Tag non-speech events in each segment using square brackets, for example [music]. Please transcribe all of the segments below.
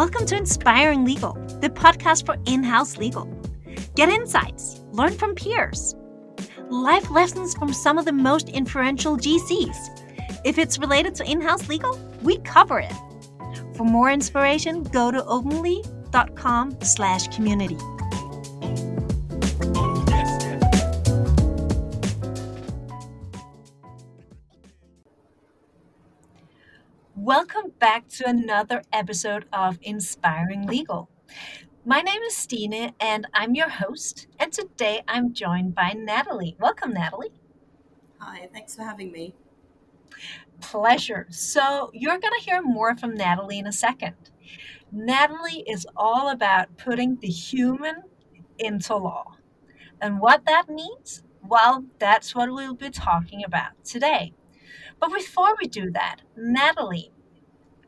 Welcome to Inspiring Legal, the podcast for in house legal. Get insights, learn from peers, life lessons from some of the most influential GCs. If it's related to in house legal, we cover it. For more inspiration, go to openly.com slash community. Welcome back to another episode of Inspiring Legal. My name is Stine and I'm your host. And today I'm joined by Natalie. Welcome, Natalie. Hi, thanks for having me. Pleasure. So, you're going to hear more from Natalie in a second. Natalie is all about putting the human into law. And what that means? Well, that's what we'll be talking about today. But before we do that, Natalie,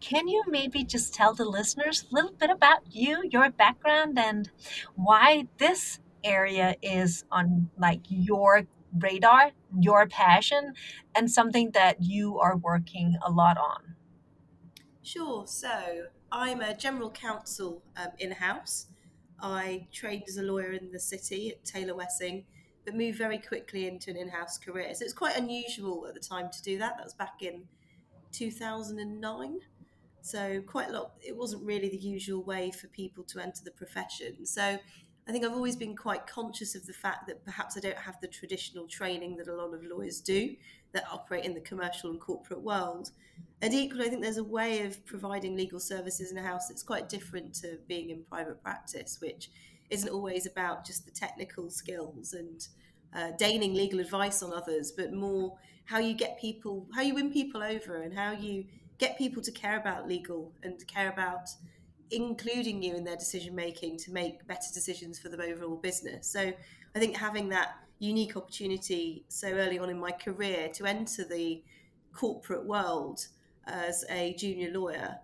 can you maybe just tell the listeners a little bit about you, your background, and why this area is on like your radar, your passion, and something that you are working a lot on? Sure. So I'm a general counsel um, in house. I trained as a lawyer in the city at Taylor Wessing but moved very quickly into an in-house career. So it's quite unusual at the time to do that. That was back in 2009. So quite a lot. It wasn't really the usual way for people to enter the profession. So I think I've always been quite conscious of the fact that perhaps I don't have the traditional training that a lot of lawyers do that operate in the commercial and corporate world. And equally, I think there's a way of providing legal services in a house that's quite different to being in private practice, which isn't always about just the technical skills and uh, deigning legal advice on others, but more how you get people, how you win people over, and how you get people to care about legal and care about including you in their decision making to make better decisions for the overall business. So I think having that unique opportunity so early on in my career to enter the corporate world as a junior lawyer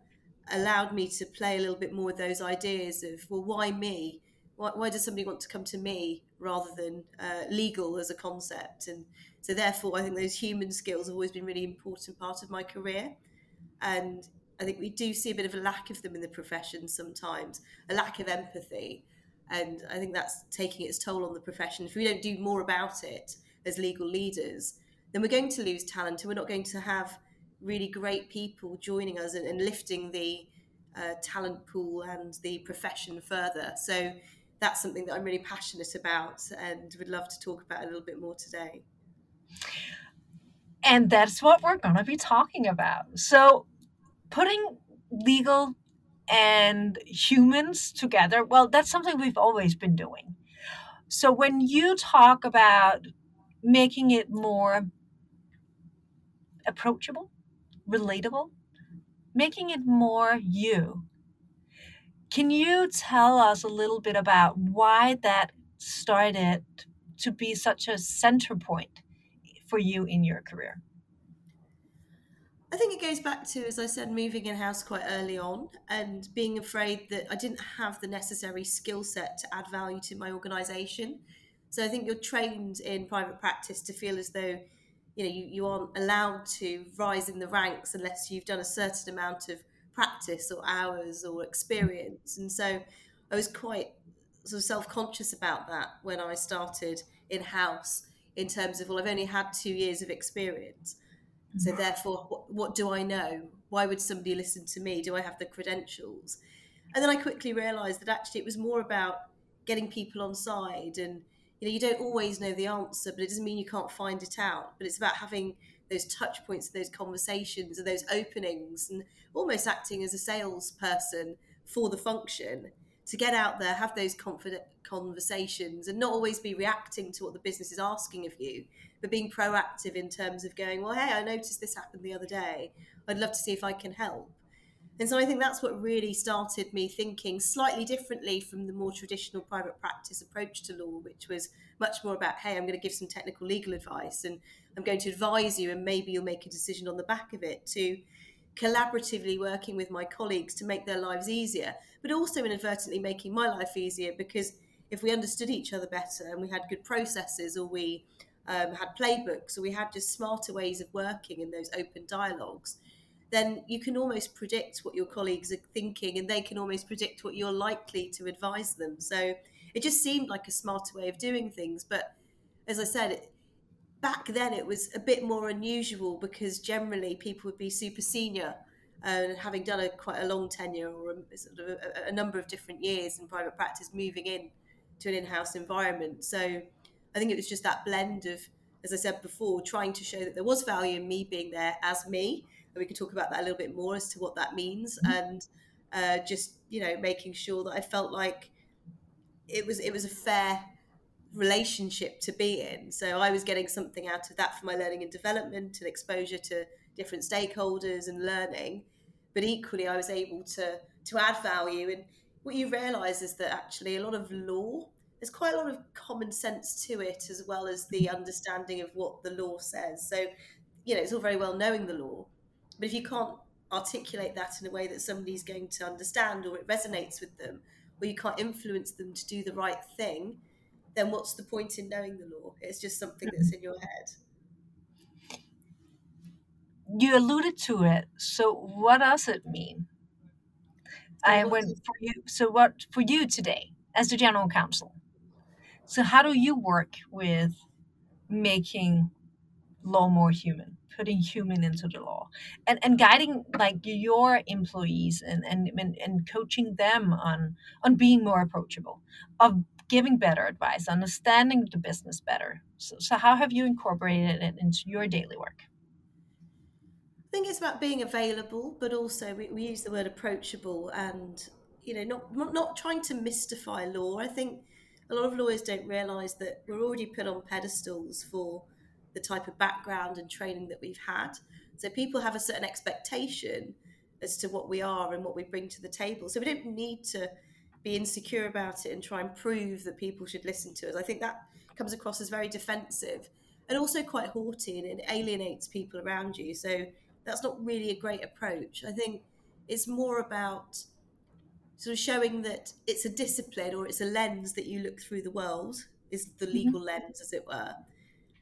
allowed me to play a little bit more with those ideas of well why me why, why does somebody want to come to me rather than uh, legal as a concept? And so, therefore, I think those human skills have always been really important part of my career. And I think we do see a bit of a lack of them in the profession sometimes, a lack of empathy. And I think that's taking its toll on the profession. If we don't do more about it as legal leaders, then we're going to lose talent and we're not going to have really great people joining us and, and lifting the uh, talent pool and the profession further. So that's something that I'm really passionate about and would love to talk about a little bit more today. And that's what we're going to be talking about. So, putting legal and humans together, well, that's something we've always been doing. So, when you talk about making it more approachable, relatable, making it more you, can you tell us a little bit about why that started to be such a center point for you in your career? I think it goes back to, as I said, moving in house quite early on and being afraid that I didn't have the necessary skill set to add value to my organisation. So I think you're trained in private practice to feel as though you know you, you aren't allowed to rise in the ranks unless you've done a certain amount of practice or hours or experience. And so I was quite sort of self conscious about that when I started in house in terms of, well, I've only had two years of experience. So mm-hmm. therefore, what, what do I know? Why would somebody listen to me? Do I have the credentials? And then I quickly realized that actually it was more about getting people on side and you know you don't always know the answer but it doesn't mean you can't find it out but it's about having those touch points, those conversations, and those openings, and almost acting as a salesperson for the function to get out there, have those confident conversations, and not always be reacting to what the business is asking of you, but being proactive in terms of going, well, hey, I noticed this happened the other day. I'd love to see if I can help. And so I think that's what really started me thinking slightly differently from the more traditional private practice approach to law, which was much more about, hey, I'm going to give some technical legal advice and I'm going to advise you, and maybe you'll make a decision on the back of it, to collaboratively working with my colleagues to make their lives easier, but also inadvertently making my life easier because if we understood each other better and we had good processes or we um, had playbooks or we had just smarter ways of working in those open dialogues, then you can almost predict what your colleagues are thinking and they can almost predict what you're likely to advise them. So it just seemed like a smarter way of doing things. But as I said, back then it was a bit more unusual because generally people would be super senior and having done a quite a long tenure or a, sort of a, a, number of different years in private practice, moving in to an in-house environment. So I think it was just that blend of, as I said before, trying to show that there was value in me being there as me. And we could talk about that a little bit more as to what that means, mm-hmm. and uh, just you know making sure that I felt like it was it was a fair relationship to be in. So I was getting something out of that for my learning and development and exposure to different stakeholders and learning. But equally, I was able to to add value. And what you realise is that actually a lot of law, there's quite a lot of common sense to it, as well as the mm-hmm. understanding of what the law says. So, you know, it's all very well knowing the law, but if you can't articulate that in a way that somebody's going to understand or it resonates with them, or you can't influence them to do the right thing, then what's the point in knowing the law? It's just something that's mm-hmm. in your head you alluded to it. So what does it mean? I went for you. So what for you today as the general counsel? So how do you work with making law more human, putting human into the law, and and guiding like your employees and and and, and coaching them on on being more approachable, of giving better advice, understanding the business better. So, so how have you incorporated it into your daily work? I think it's about being available, but also we, we use the word approachable and you know not, not not trying to mystify law. I think a lot of lawyers don't realise that we're already put on pedestals for the type of background and training that we've had. So people have a certain expectation as to what we are and what we bring to the table. So we don't need to be insecure about it and try and prove that people should listen to us. I think that comes across as very defensive and also quite haughty and it alienates people around you. So that's not really a great approach. I think it's more about sort of showing that it's a discipline or it's a lens that you look through the world, is the mm-hmm. legal mm-hmm. lens, as it were.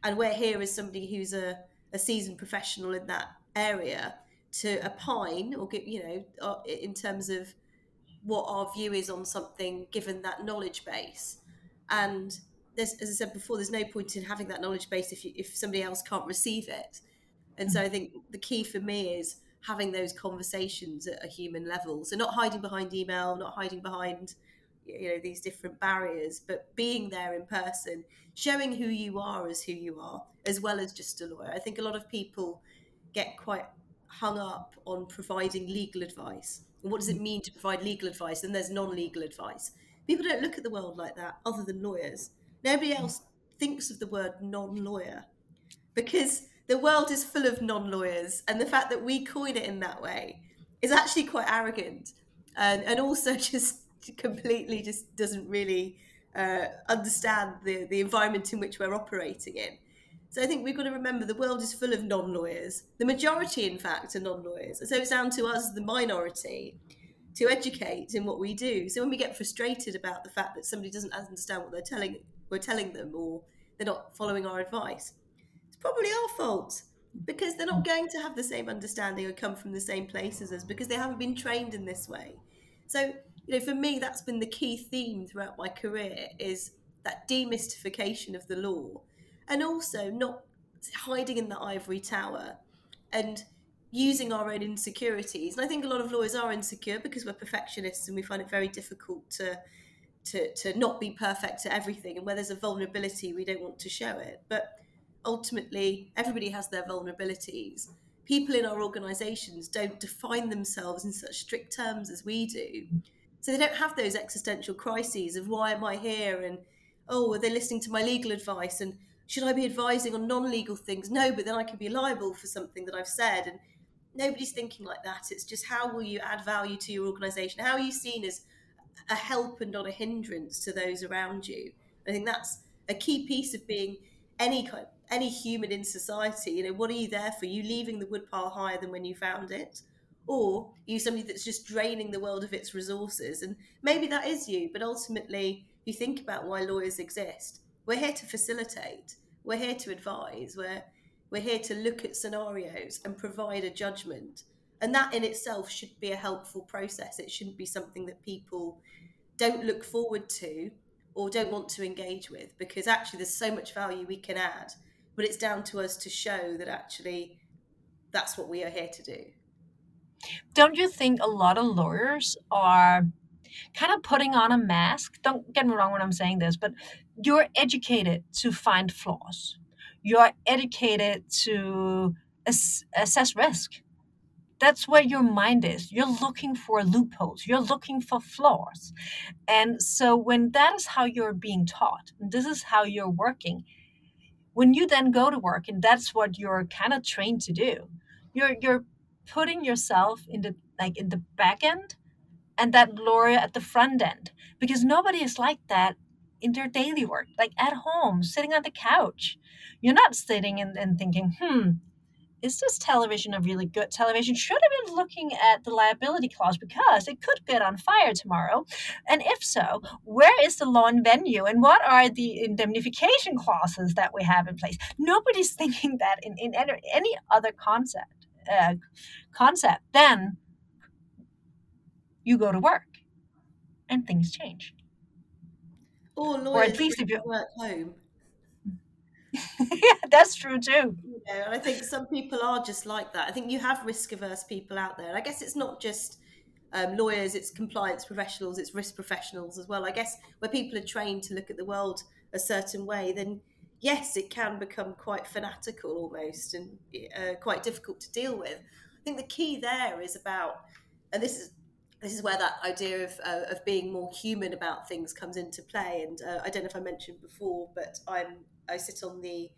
And we're here as somebody who's a, a seasoned professional in that area to opine or give, you know, uh, in terms of what our view is on something given that knowledge base. And there's, as I said before, there's no point in having that knowledge base if you, if somebody else can't receive it. And so I think the key for me is having those conversations at a human level. So not hiding behind email, not hiding behind you know these different barriers, but being there in person, showing who you are as who you are, as well as just a lawyer. I think a lot of people get quite hung up on providing legal advice. And what does it mm. mean to provide legal advice? And there's non-legal advice. People don't look at the world like that, other than lawyers. Nobody mm. else thinks of the word non-lawyer because the world is full of non-lawyers, and the fact that we coin it in that way is actually quite arrogant, and and also [laughs] just completely just doesn't really uh, understand the the environment in which we're operating in. So I think we've got to remember the world is full of non-lawyers. The majority, in fact, are non-lawyers. So it's down to us, the minority, to educate in what we do. So when we get frustrated about the fact that somebody doesn't understand what they're telling we're telling them or they're not following our advice, probably our fault because they're not mm. going to have the same understanding or come from the same place as us because they haven't been trained in this way. So, you know, for me, that's been the key theme throughout my career is that demystification of the law and also not hiding in the ivory tower and using our own insecurities. And I think a lot of lawyers are insecure because we're perfectionists and we find it very difficult to to, to not be perfect at everything. And where there's a vulnerability, we don't want to show it. But ultimately everybody has their vulnerabilities. People in our organisations don't define themselves in such strict terms as we do. So they don't have those existential crises of why am I here and oh, are they listening to my legal advice and should I be advising on non-legal things? No, but then I could be liable for something that I've said. And nobody's thinking like that. It's just how will you add value to your organisation? How are you seen as a help and not a hindrance to those around you? I think that's a key piece of being any kind any human in society, you know, what are you there for? Are you leaving the woodpile higher than when you found it? Or you somebody that's just draining the world of its resources? And maybe that is you, but ultimately, you think about why lawyers exist. We're here to facilitate, we're here to advise, we're, we're here to look at scenarios and provide a judgment. And that in itself should be a helpful process. It shouldn't be something that people don't look forward to or don't want to engage with because actually there's so much value we can add. But it's down to us to show that actually that's what we are here to do. Don't you think a lot of lawyers are kind of putting on a mask? Don't get me wrong when I'm saying this, but you're educated to find flaws. You're educated to ass- assess risk. That's where your mind is. You're looking for loopholes. You're looking for flaws. And so when that is how you're being taught, this is how you're working, when you then go to work and that's what you're kind of trained to do, you're you're putting yourself in the like in the back end and that lawyer at the front end because nobody is like that in their daily work, like at home, sitting on the couch. You're not sitting and, and thinking, hmm, is this television a really good television? Should have been looking at the liability clause because it could get on fire tomorrow? And if so, where is the law and venue and what are the indemnification clauses that we have in place? Nobody's [laughs] thinking that in, in any other concept. Uh, concept. Then you go to work and things change. Or lawyers or at least if you work home. Yeah, [laughs] that's true too. You know, I think some people are just like that. I think you have risk averse people out there. And I guess it's not just um, lawyers, it's compliance professionals, it's risk professionals as well. I guess where people are trained to look at the world a certain way, then yes, it can become quite fanatical almost and uh, quite difficult to deal with. I think the key there is about, and this is this is where that idea of, uh, of being more human about things comes into play. And uh, I don't know if I mentioned before, but I'm I sit on the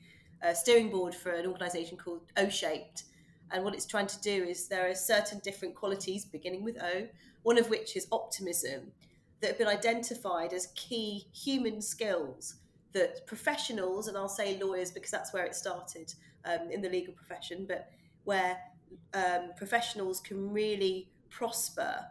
uh, steering board for an organisation called O Shaped. And what it's trying to do is there are certain different qualities beginning with O, one of which is optimism, that have been identified as key human skills that professionals, and I'll say lawyers because that's where it started um, in the legal profession, but where um, professionals can really prosper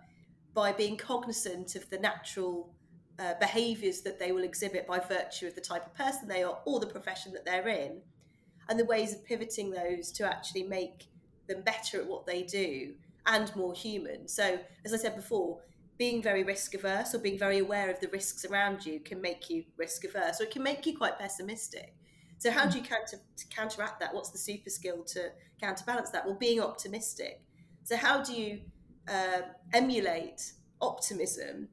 by being cognizant of the natural uh, behaviours that they will exhibit by virtue of the type of person they are or the profession that they're in, and the ways of pivoting those to actually make them better at what they do and more human. So, as I said before, being very risk averse or being very aware of the risks around you can make you risk averse or it can make you quite pessimistic. So, how do you counter, counteract that? What's the super skill to counterbalance that? Well, being optimistic. So, how do you uh, emulate optimism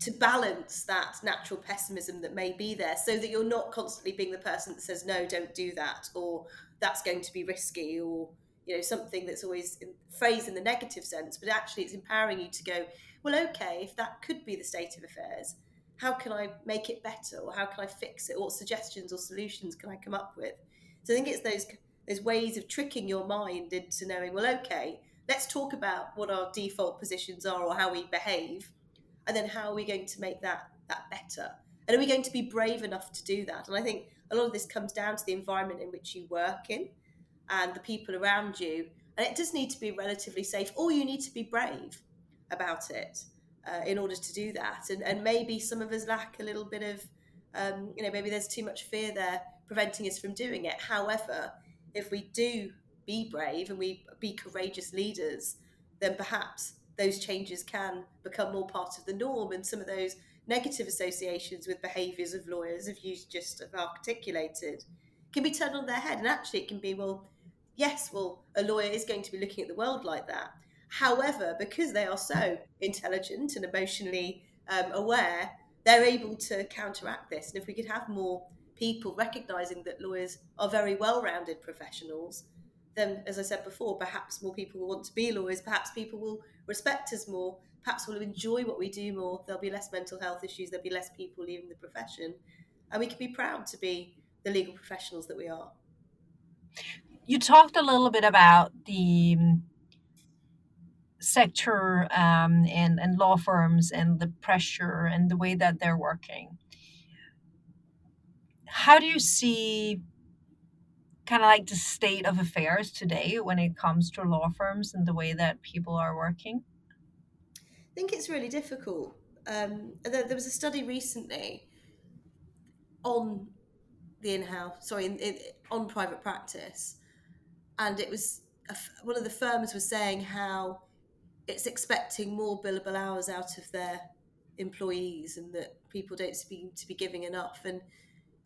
to balance that natural pessimism that may be there so that you're not constantly being the person that says no don't do that or that's going to be risky or you know something that's always phrased in the negative sense but actually it's empowering you to go well okay if that could be the state of affairs how can i make it better or how can i fix it? What suggestions or solutions can i come up with? So i think it's those those ways of tricking your mind into knowing well okay let's talk about what our default positions are or how we behave and then how are we going to make that that better? And are we going to be brave enough to do that? And i think a lot of this comes down to the environment in which you work in and the people around you and it does need to be relatively safe or you need to be brave about it uh, in order to do that. And, and maybe some of us lack a little bit of um, you know maybe there's too much fear there preventing us from doing it. However if we do be brave and we be courageous leaders, then perhaps those changes can become more part of the norm and some of those negative associations with behaviours of lawyers, if you just have articulated, can be turned on their head. And actually, it can be, well, yes, well, a lawyer is going to be looking at the world like that. However, because they are so intelligent and emotionally um, aware, they're able to counteract this. And if we could have more people recognizing that lawyers are very well rounded professionals, then, as I said before, perhaps more people will want to be lawyers. Perhaps people will respect us more. Perhaps we'll enjoy what we do more. There'll be less mental health issues. There'll be less people leaving the profession, and we can be proud to be the legal professionals that we are. You talked a little bit about the um, sector um, and and law firms and the pressure and the way that they're working. How do you see kind of like the state of affairs today when it comes to law firms and the way that people are working? I think it's really difficult. Um, there, there, was a study recently on the in-house, sorry, in, in, on private practice, and it was one of the firms was saying how it's expecting more billable hours out of their employees and that people don't seem to be giving enough. And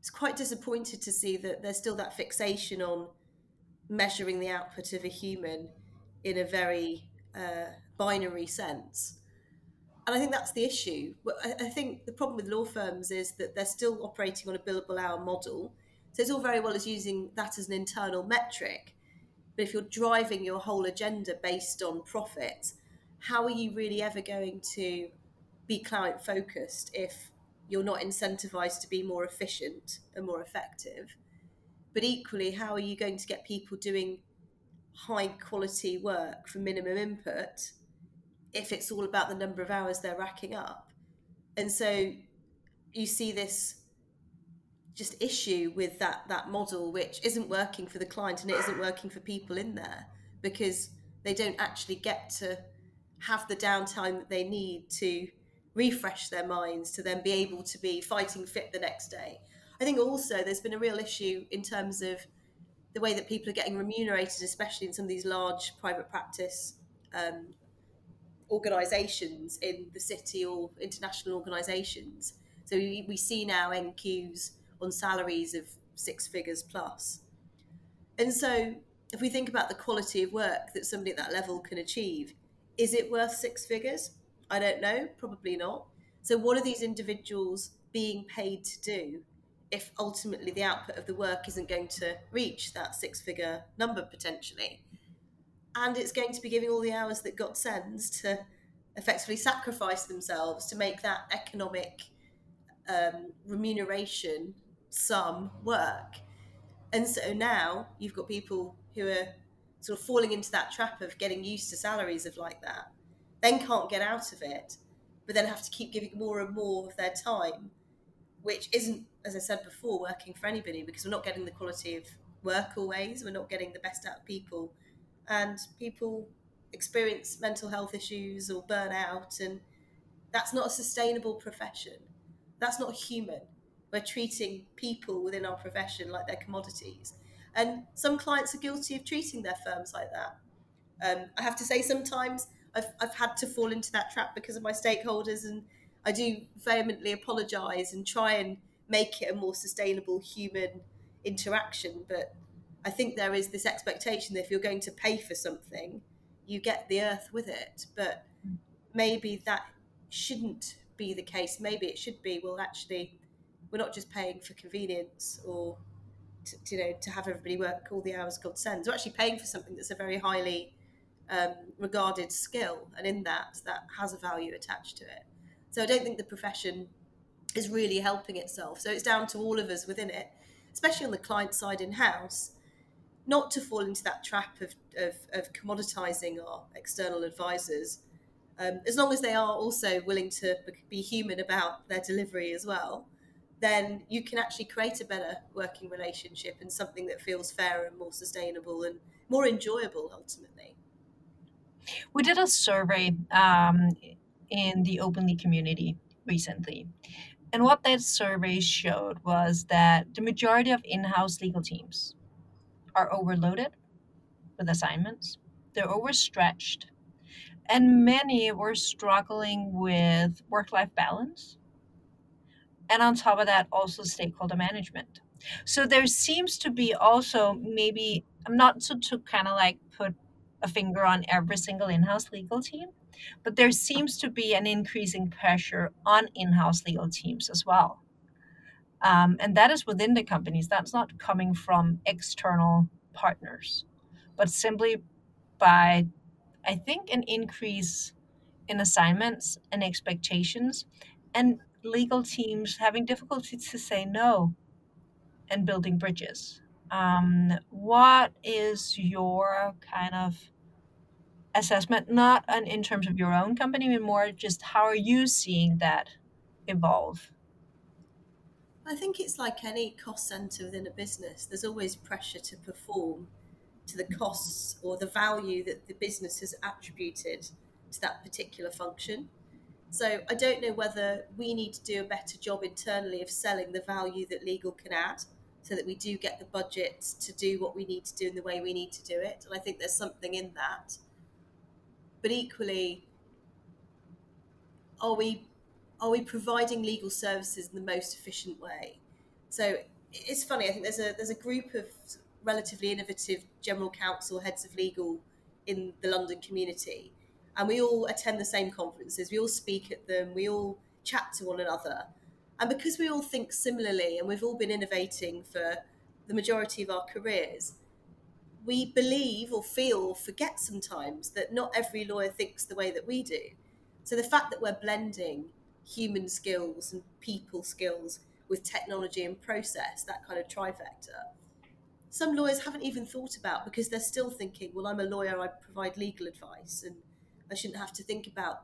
it's quite disappointed to see that there's still that fixation on measuring the output of a human in a very uh, binary sense. And I think that's the issue. I think the problem with law firms is that they're still operating on a billable hour model. So it's all very well as using that as an internal metric. But if you're driving your whole agenda based on profit, how are you really ever going to be client focused if you're not incentivized to be more efficient and more effective? But equally, how are you going to get people doing high quality work for minimum input if it's all about the number of hours they're racking up? And so you see this just issue with that that model which isn't working for the client and it isn't working for people in there because they don't actually get to have the downtime that they need to refresh their minds to then be able to be fighting fit the next day. I think also there's been a real issue in terms of the way that people are getting remunerated, especially in some of these large private practice um, organisations in the city or international organisations. So we, we see now NQs on salaries of six figures plus. And so if we think about the quality of work that somebody at that level can achieve, is it worth six figures? I don't know, probably not. So, what are these individuals being paid to do if ultimately the output of the work isn't going to reach that six figure number potentially? And it's going to be giving all the hours that God sends to effectively sacrifice themselves to make that economic um, remuneration sum work. And so now you've got people who are sort of falling into that trap of getting used to salaries of like that, then can't get out of it, but then have to keep giving more and more of their time, which isn't, as I said before, working for anybody because we're not getting the quality of work always, we're not getting the best out of people, and people experience mental health issues or burnout, and that's not a sustainable profession. That's not human. We're treating people within our profession like they're commodities and some clients are guilty of treating their firms like that. Um, I have to say, sometimes I've, I've had to fall into that trap because of my stakeholders, and I do vehemently apologise and try and make it a more sustainable human interaction. But I think there is this expectation that if you're going to pay for something, you get the earth with it. But maybe that shouldn't be the case. Maybe it should be, well, actually, we're not just paying for convenience or to, you know to have everybody work all the hours God sends. We're actually paying for something that's a very highly um, regarded skill, and in that, that has a value attached to it. So I don't think the profession is really helping itself. So it's down to all of us within it, especially on the client side in house, not to fall into that trap of, of, of commoditizing our external advisors. Um, as long as they are also willing to be human about their delivery as well, then you can actually create a better working relationship and something that feels fair and more sustainable and more enjoyable ultimately. We did a survey um, in the Openly community recently. And what that survey showed was that the majority of in house legal teams are overloaded with assignments, they're overstretched, and many were struggling with work life balance. And on top of that also stakeholder management. So there seems to be also maybe i'm not to, to kind of like put a finger on every single in-house legal team but there seems to be an increasing pressure on in-house legal teams as well um, and that is within the companies that's not coming from external partners but simply by i think an increase in assignments and expectations and legal teams having difficulty to say no and building bridges. Um, what is your kind of assessment, not on, in terms of your own company, but more just how are you seeing that evolve? I think it's like any cost center within a business. There's always pressure to perform to the costs or the value that the business has attributed to that particular function. So I don't know whether we need to do a better job internally of selling the value that legal can add so that we do get the budget to do what we need to do in the way we need to do it. And I think there's something in that. But equally, are we are we providing legal services in the most efficient way? So it's funny. I think there's a there's a group of relatively innovative general counsel heads of legal in the London community, and we all attend the same conferences. We all speak at them. We all chat to one another, and because we all think similarly, and we've all been innovating for the majority of our careers, we believe or feel or forget sometimes that not every lawyer thinks the way that we do. So the fact that we're blending human skills and people skills with technology and process, that kind of trifecta, some lawyers haven't even thought about because they're still thinking, well, I'm a lawyer, I provide legal advice, and I shouldn't have to think about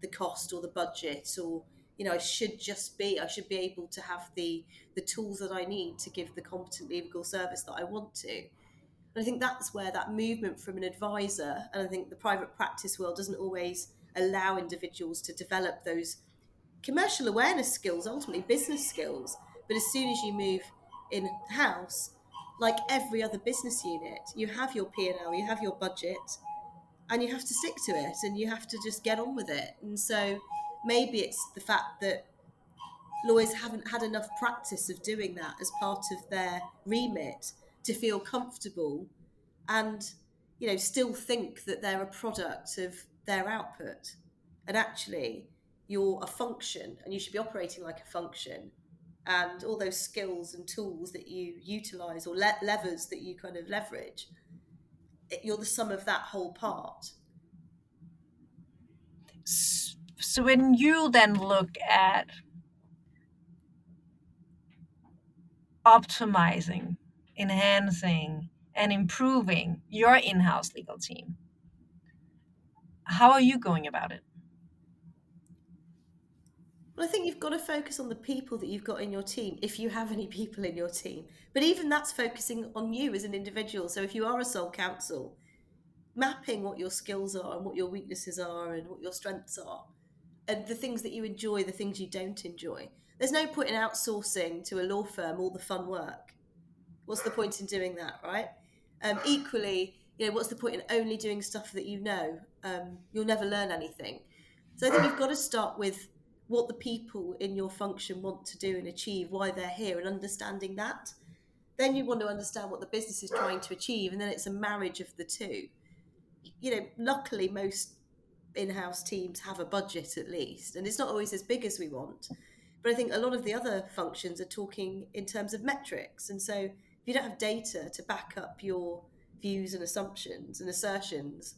the cost or the budget or you know, I should just be, I should be able to have the the tools that I need to give the competent legal service that I want to. And I think that's where that movement from an advisor, and I think the private practice world doesn't always allow individuals to develop those commercial awareness skills, ultimately business skills. But as soon as you move in house, like every other business unit, you have your P and L, you have your budget, and you have to stick to it, and you have to just get on with it. And so maybe it's the fact that lawyers haven't had enough practice of doing that as part of their remit to feel comfortable and you know still think that they're a product of their output. And actually you're a function and you should be operating like a function. And all those skills and tools that you utilize or le- levers that you kind of leverage you're the sum of that whole part so when you then look at optimizing, enhancing, and improving your in house legal team, how are you going about it? Well, I think you've got to focus on the people that you've got in your team, if you have any people in your team. But even that's focusing on you as an individual. So if you are a sole counsel, mapping what your skills are and what your weaknesses are and what your strengths are, and the things that you enjoy, the things you don't enjoy. There's no point in outsourcing to a law firm all the fun work. What's the point in doing that, right? Um, equally, you know, what's the point in only doing stuff that you know? Um, you'll never learn anything. So I think you've got to start with what the people in your function want to do and achieve, why they're here, and understanding that. Then you want to understand what the business is trying to achieve, and then it's a marriage of the two. You know, luckily, most in-house teams have a budget at least and it's not always as big as we want but i think a lot of the other functions are talking in terms of metrics and so if you don't have data to back up your views and assumptions and assertions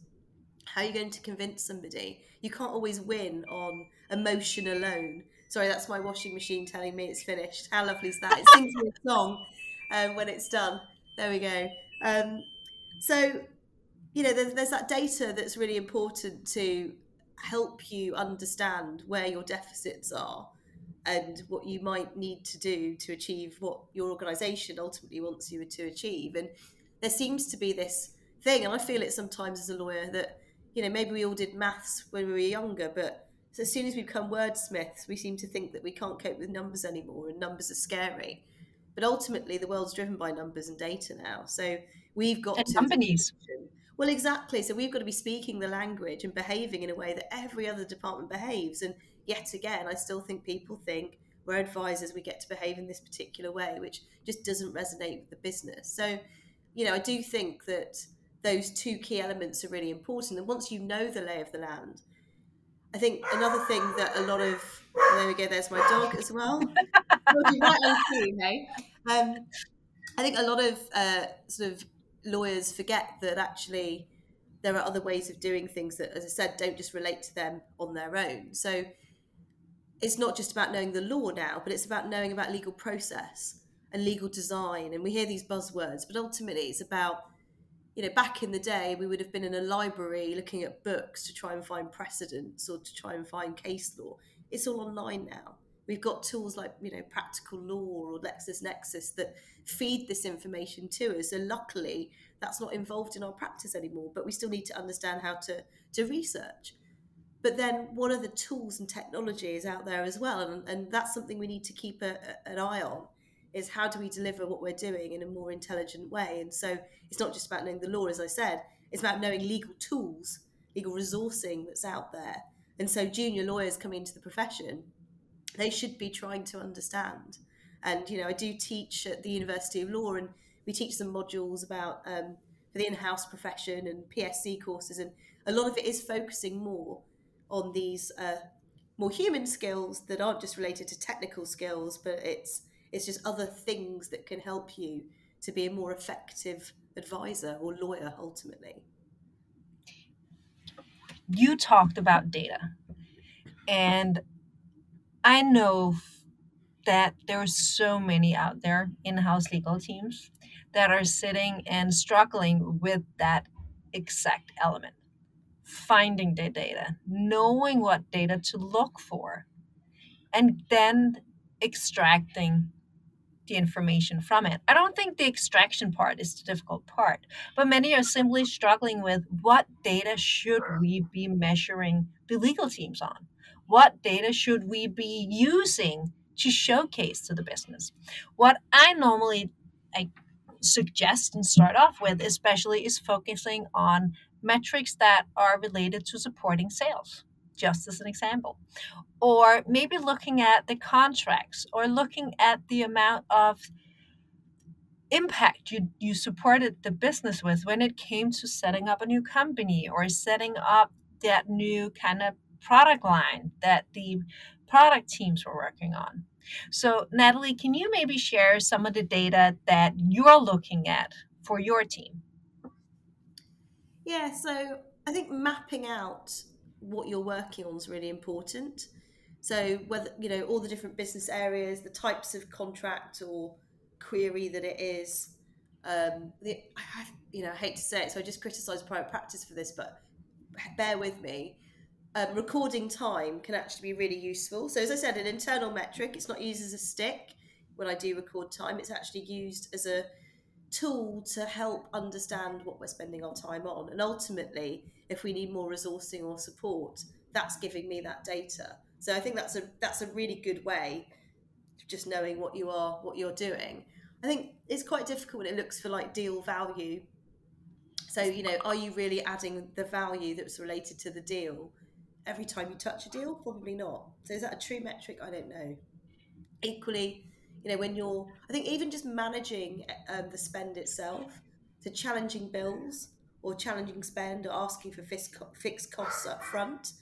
how are you going to convince somebody? You can't always win on emotion alone. Sorry that's my washing machine telling me it's finished. How lovely is that? It sings me a song um, when it's done. There we go. Um, so you know, there's, there's that data that's really important to help you understand where your deficits are and what you might need to do to achieve what your organization ultimately wants you to achieve. And there seems to be this thing, and I feel it sometimes as a lawyer that, you know, maybe we all did maths when we were younger, but as soon as we become wordsmiths, we seem to think that we can't cope with numbers anymore and numbers are scary. But ultimately, the world's driven by numbers and data now. So we've got and to companies. Well, exactly. So we've got to be speaking the language and behaving in a way that every other department behaves. And yet again, I still think people think we're advisors, we get to behave in this particular way, which just doesn't resonate with the business. So, you know, I do think that those two key elements are really important. And once you know the lay of the land, I think another thing that a lot of there we go, there's my dog as well. [laughs] right on cue, hey? Um, I think a lot of uh, sort of lawyers forget that actually there are other ways of doing things that, as I said, don't just relate to them on their own. So it's not just about knowing the law now, but it's about knowing about legal process and legal design. And we hear these buzzwords, but ultimately it's about, you know, back in the day, we would have been in a library looking at books to try and find precedents or to try and find case law. It's all online now. We've got tools like, you know, Practical Law or LexisNexis that feed this information to us. So luckily, that's not involved in our practice anymore, but we still need to understand how to, to research. But then, what are the tools and technologies out there as well? And, and that's something we need to keep a, an eye on. is how do we deliver what we're doing in a more intelligent way? And so it's not just about knowing the law, as I said, it's about knowing legal tools, legal resourcing that's out there. And so junior lawyers coming into the profession, they should be trying to understand. And, you know, I do teach at the University of Law and we teach some modules about um, for the in-house profession and PSC courses. And a lot of it is focusing more on these uh, more human skills that aren't just related to technical skills, but it's it's just other things that can help you to be a more effective advisor or lawyer ultimately. You talked about data, and I know that there's so many out there in-house legal teams that are sitting and struggling with that exact element finding the data knowing what data to look for and then extracting the information from it. I don't think the extraction part is the difficult part, but many are simply struggling with what data should we be measuring the legal teams on? What data should we be using to showcase to the business? What I normally I suggest and start off with, especially, is focusing on metrics that are related to supporting sales just as an example. Or maybe looking at the contracts or looking at the amount of impact you, you supported the business with when it came to setting up a new company or setting up that new kind of product line that the product teams were working on. So, Natalie, can you maybe share some of the data that you're looking at for your team? Yeah, so I think mapping out what you're working on is really important. So whether you know all the different business areas, the types of contract or query that it is. Um, the, I, you know, I hate to say it, so I just criticise private practice for this, but bear with me. Um, recording time can actually be really useful. So as I said, an internal metric. It's not used as a stick when I do record time. It's actually used as a tool to help understand what we're spending our time on. And ultimately, if we need more resourcing or support, that's giving me that data. So I think that's a that's a really good way of just knowing what you are what you're doing. I think it's quite difficult when it looks for like deal value. So, you know, are you really adding the value that's related to the deal every time you touch a deal? Probably not. So is that a true metric? I don't know. Equally, you know when you're i think even just managing um, the spend itself to challenging bills or challenging spend or asking for fixed costs up front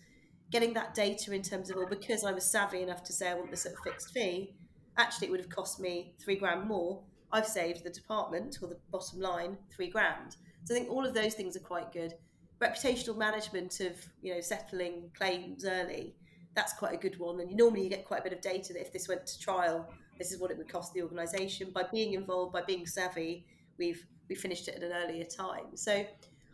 getting that data in terms of well because i was savvy enough to say i want this at a fixed fee actually it would have cost me three grand more i've saved the department or the bottom line three grand so i think all of those things are quite good reputational management of you know settling claims early that's quite a good one and normally you get quite a bit of data that if this went to trial this is what it would cost the organisation. By being involved, by being savvy, we've we finished it at an earlier time. So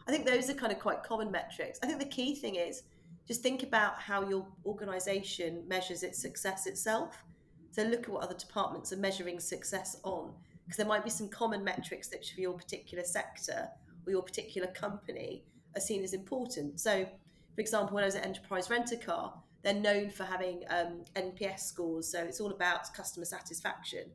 I think those are kind of quite common metrics. I think the key thing is just think about how your organisation measures its success itself. So look at what other departments are measuring success on, because there might be some common metrics that for your particular sector or your particular company are seen as important. So, for example, when I was at Enterprise Rent a Car, they're known for having um, NPS scores, so it's all about customer satisfaction.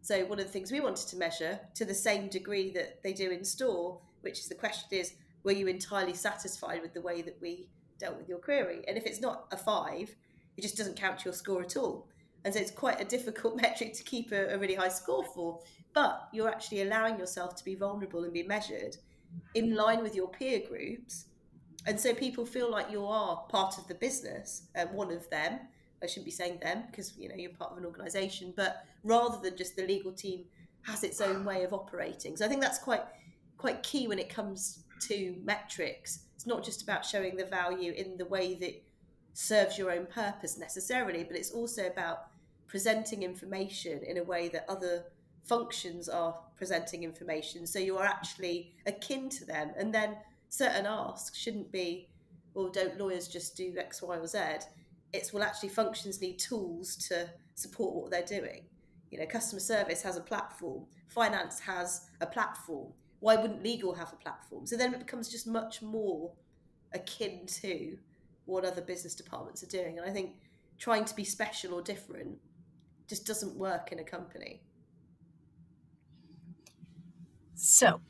So one of the things we wanted to measure to the same degree that they do in store, which is the question is, were you entirely satisfied with the way that we dealt with your query? And if it's not a five, it just doesn't count your score at all. And so it's quite a difficult [laughs] metric to keep a, a really high score for. But you're actually allowing yourself to be vulnerable and be measured in line with your peer groups. And so people feel like you are part of the business and um, one of them. I shouldn't be saying them because you know you're part of an organization but rather than just the legal team has its own way of operating. So i think that's quite quite key when it comes to metrics. It's not just about showing the value in the way that serves your own purpose necessarily but it's also about presenting information in a way that other functions are presenting information so you are actually akin to them and then certain asks shouldn't be, well, don't lawyers just do X, Y, or Z? It's well, actually, functions need tools to support what they're doing. You know, customer service has a platform, finance has a platform. Why wouldn't legal have a platform? So then it becomes just much more akin to what other business departments are doing. And I think trying to be special or different just doesn't work in a company. So,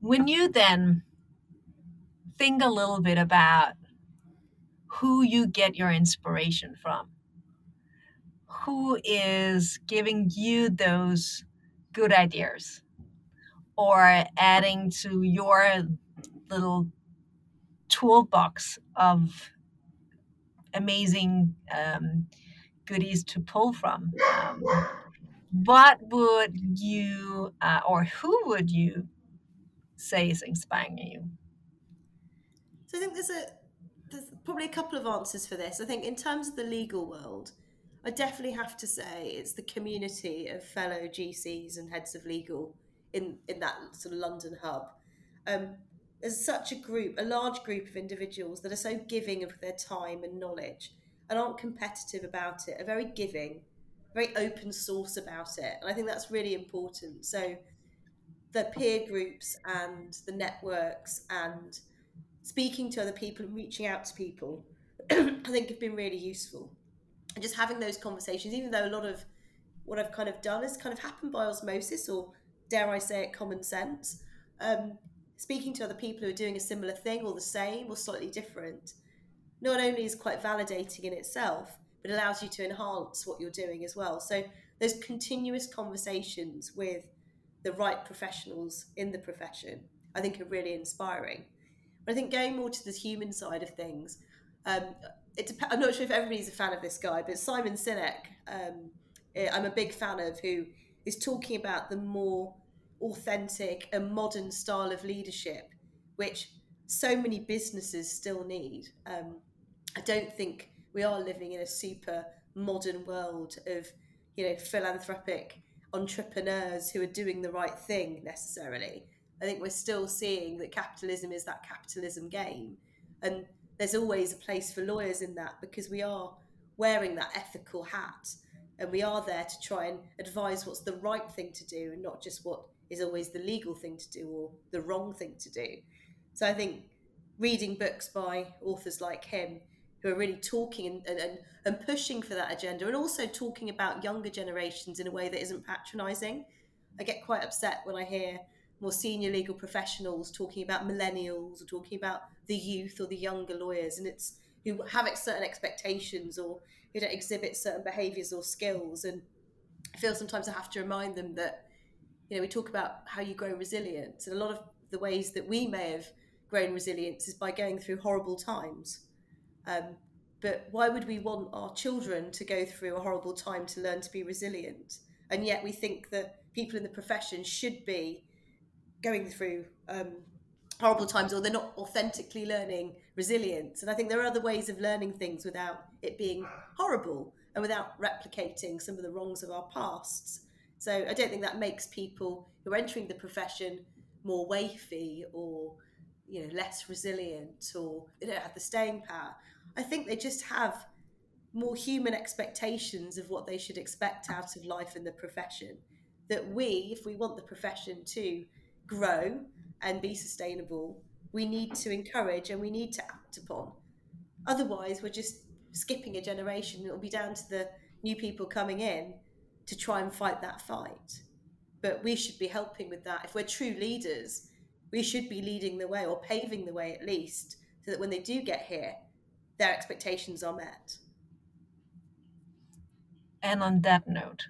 when you then think a little bit about who you get your inspiration from, who is giving you those good ideas or adding to your little toolbox of amazing um, goodies to pull from. Um, what would you, uh, or who would you say is inspiring you? So I think there's a there's probably a couple of answers for this. I think in terms of the legal world, I definitely have to say it's the community of fellow GCs and heads of legal in in that sort of London hub. Um, there's such a group, a large group of individuals that are so giving of their time and knowledge and aren't competitive about it, are very giving, very open source about it. And I think that's really important. So the peer groups and the networks and speaking to other people and reaching out to people, [clears throat] I think have been really useful. And just having those conversations, even though a lot of what I've kind of done has kind of happened by osmosis or dare I say it, common sense. Um, speaking to other people who are doing a similar thing or the same or slightly different not only is quite validating in itself, but allows you to enhance what you're doing as well. So there's continuous conversations with the right professionals in the profession, I think are really inspiring. But I think going more to the human side of things, um, it, I'm not sure if everybody's a fan of this guy, but Simon Sinek, um, eh, I'm a big fan of, who is talking about the more authentic and modern style of leadership, which so many businesses still need. Um, I don't think we are living in a super modern world of, you know, philanthropic entrepreneurs who are doing the right thing necessarily. I think we're still seeing that capitalism is that capitalism game. And there's always a place for lawyers in that because we are wearing that ethical hat and we are there to try and advise what's the right thing to do and not just what is always the legal thing to do or the wrong thing to do. So I think reading books by authors like him who are really talking and, and, and pushing for that agenda and also talking about younger generations in a way that isn't patronizing. I get quite upset when I hear more senior legal professionals talking about millennials or talking about the youth or the younger lawyers and it's who have certain expectations or who don't exhibit certain behaviors or skills and I feel sometimes I have to remind them that you know we talk about how you grow resilience and a lot of the ways that we may have grown resilience is by going through horrible times um, but why would we want our children to go through a horrible time to learn to be resilient? And yet we think that people in the profession should be going through um, horrible times or they're not authentically learning resilience. And I think there are other ways of learning things without it being horrible and without replicating some of the wrongs of our pasts. So I don't think that makes people who are entering the profession more wafy or you know less resilient or they don't have the staying power. I think they just have more human expectations of what they should expect out of life in the profession. That we, if we want the profession to grow and be sustainable, we need to encourage and we need to act upon. Otherwise, we're just skipping a generation. It'll be down to the new people coming in to try and fight that fight. But we should be helping with that. If we're true leaders, we should be leading the way or paving the way at least so that when they do get here, their expectations are met. And on that note,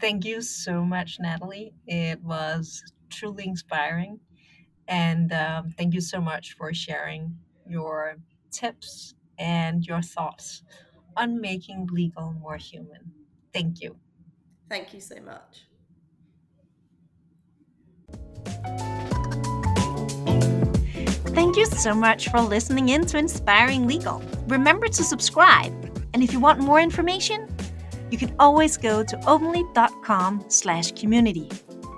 thank you so much, Natalie. It was truly inspiring. And um, thank you so much for sharing your tips and your thoughts on making legal more human. Thank you. Thank you so much. Thank you so much for listening in to Inspiring Legal. Remember to subscribe. And if you want more information, you can always go to openli.com slash community.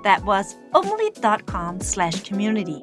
That was openli.com slash community.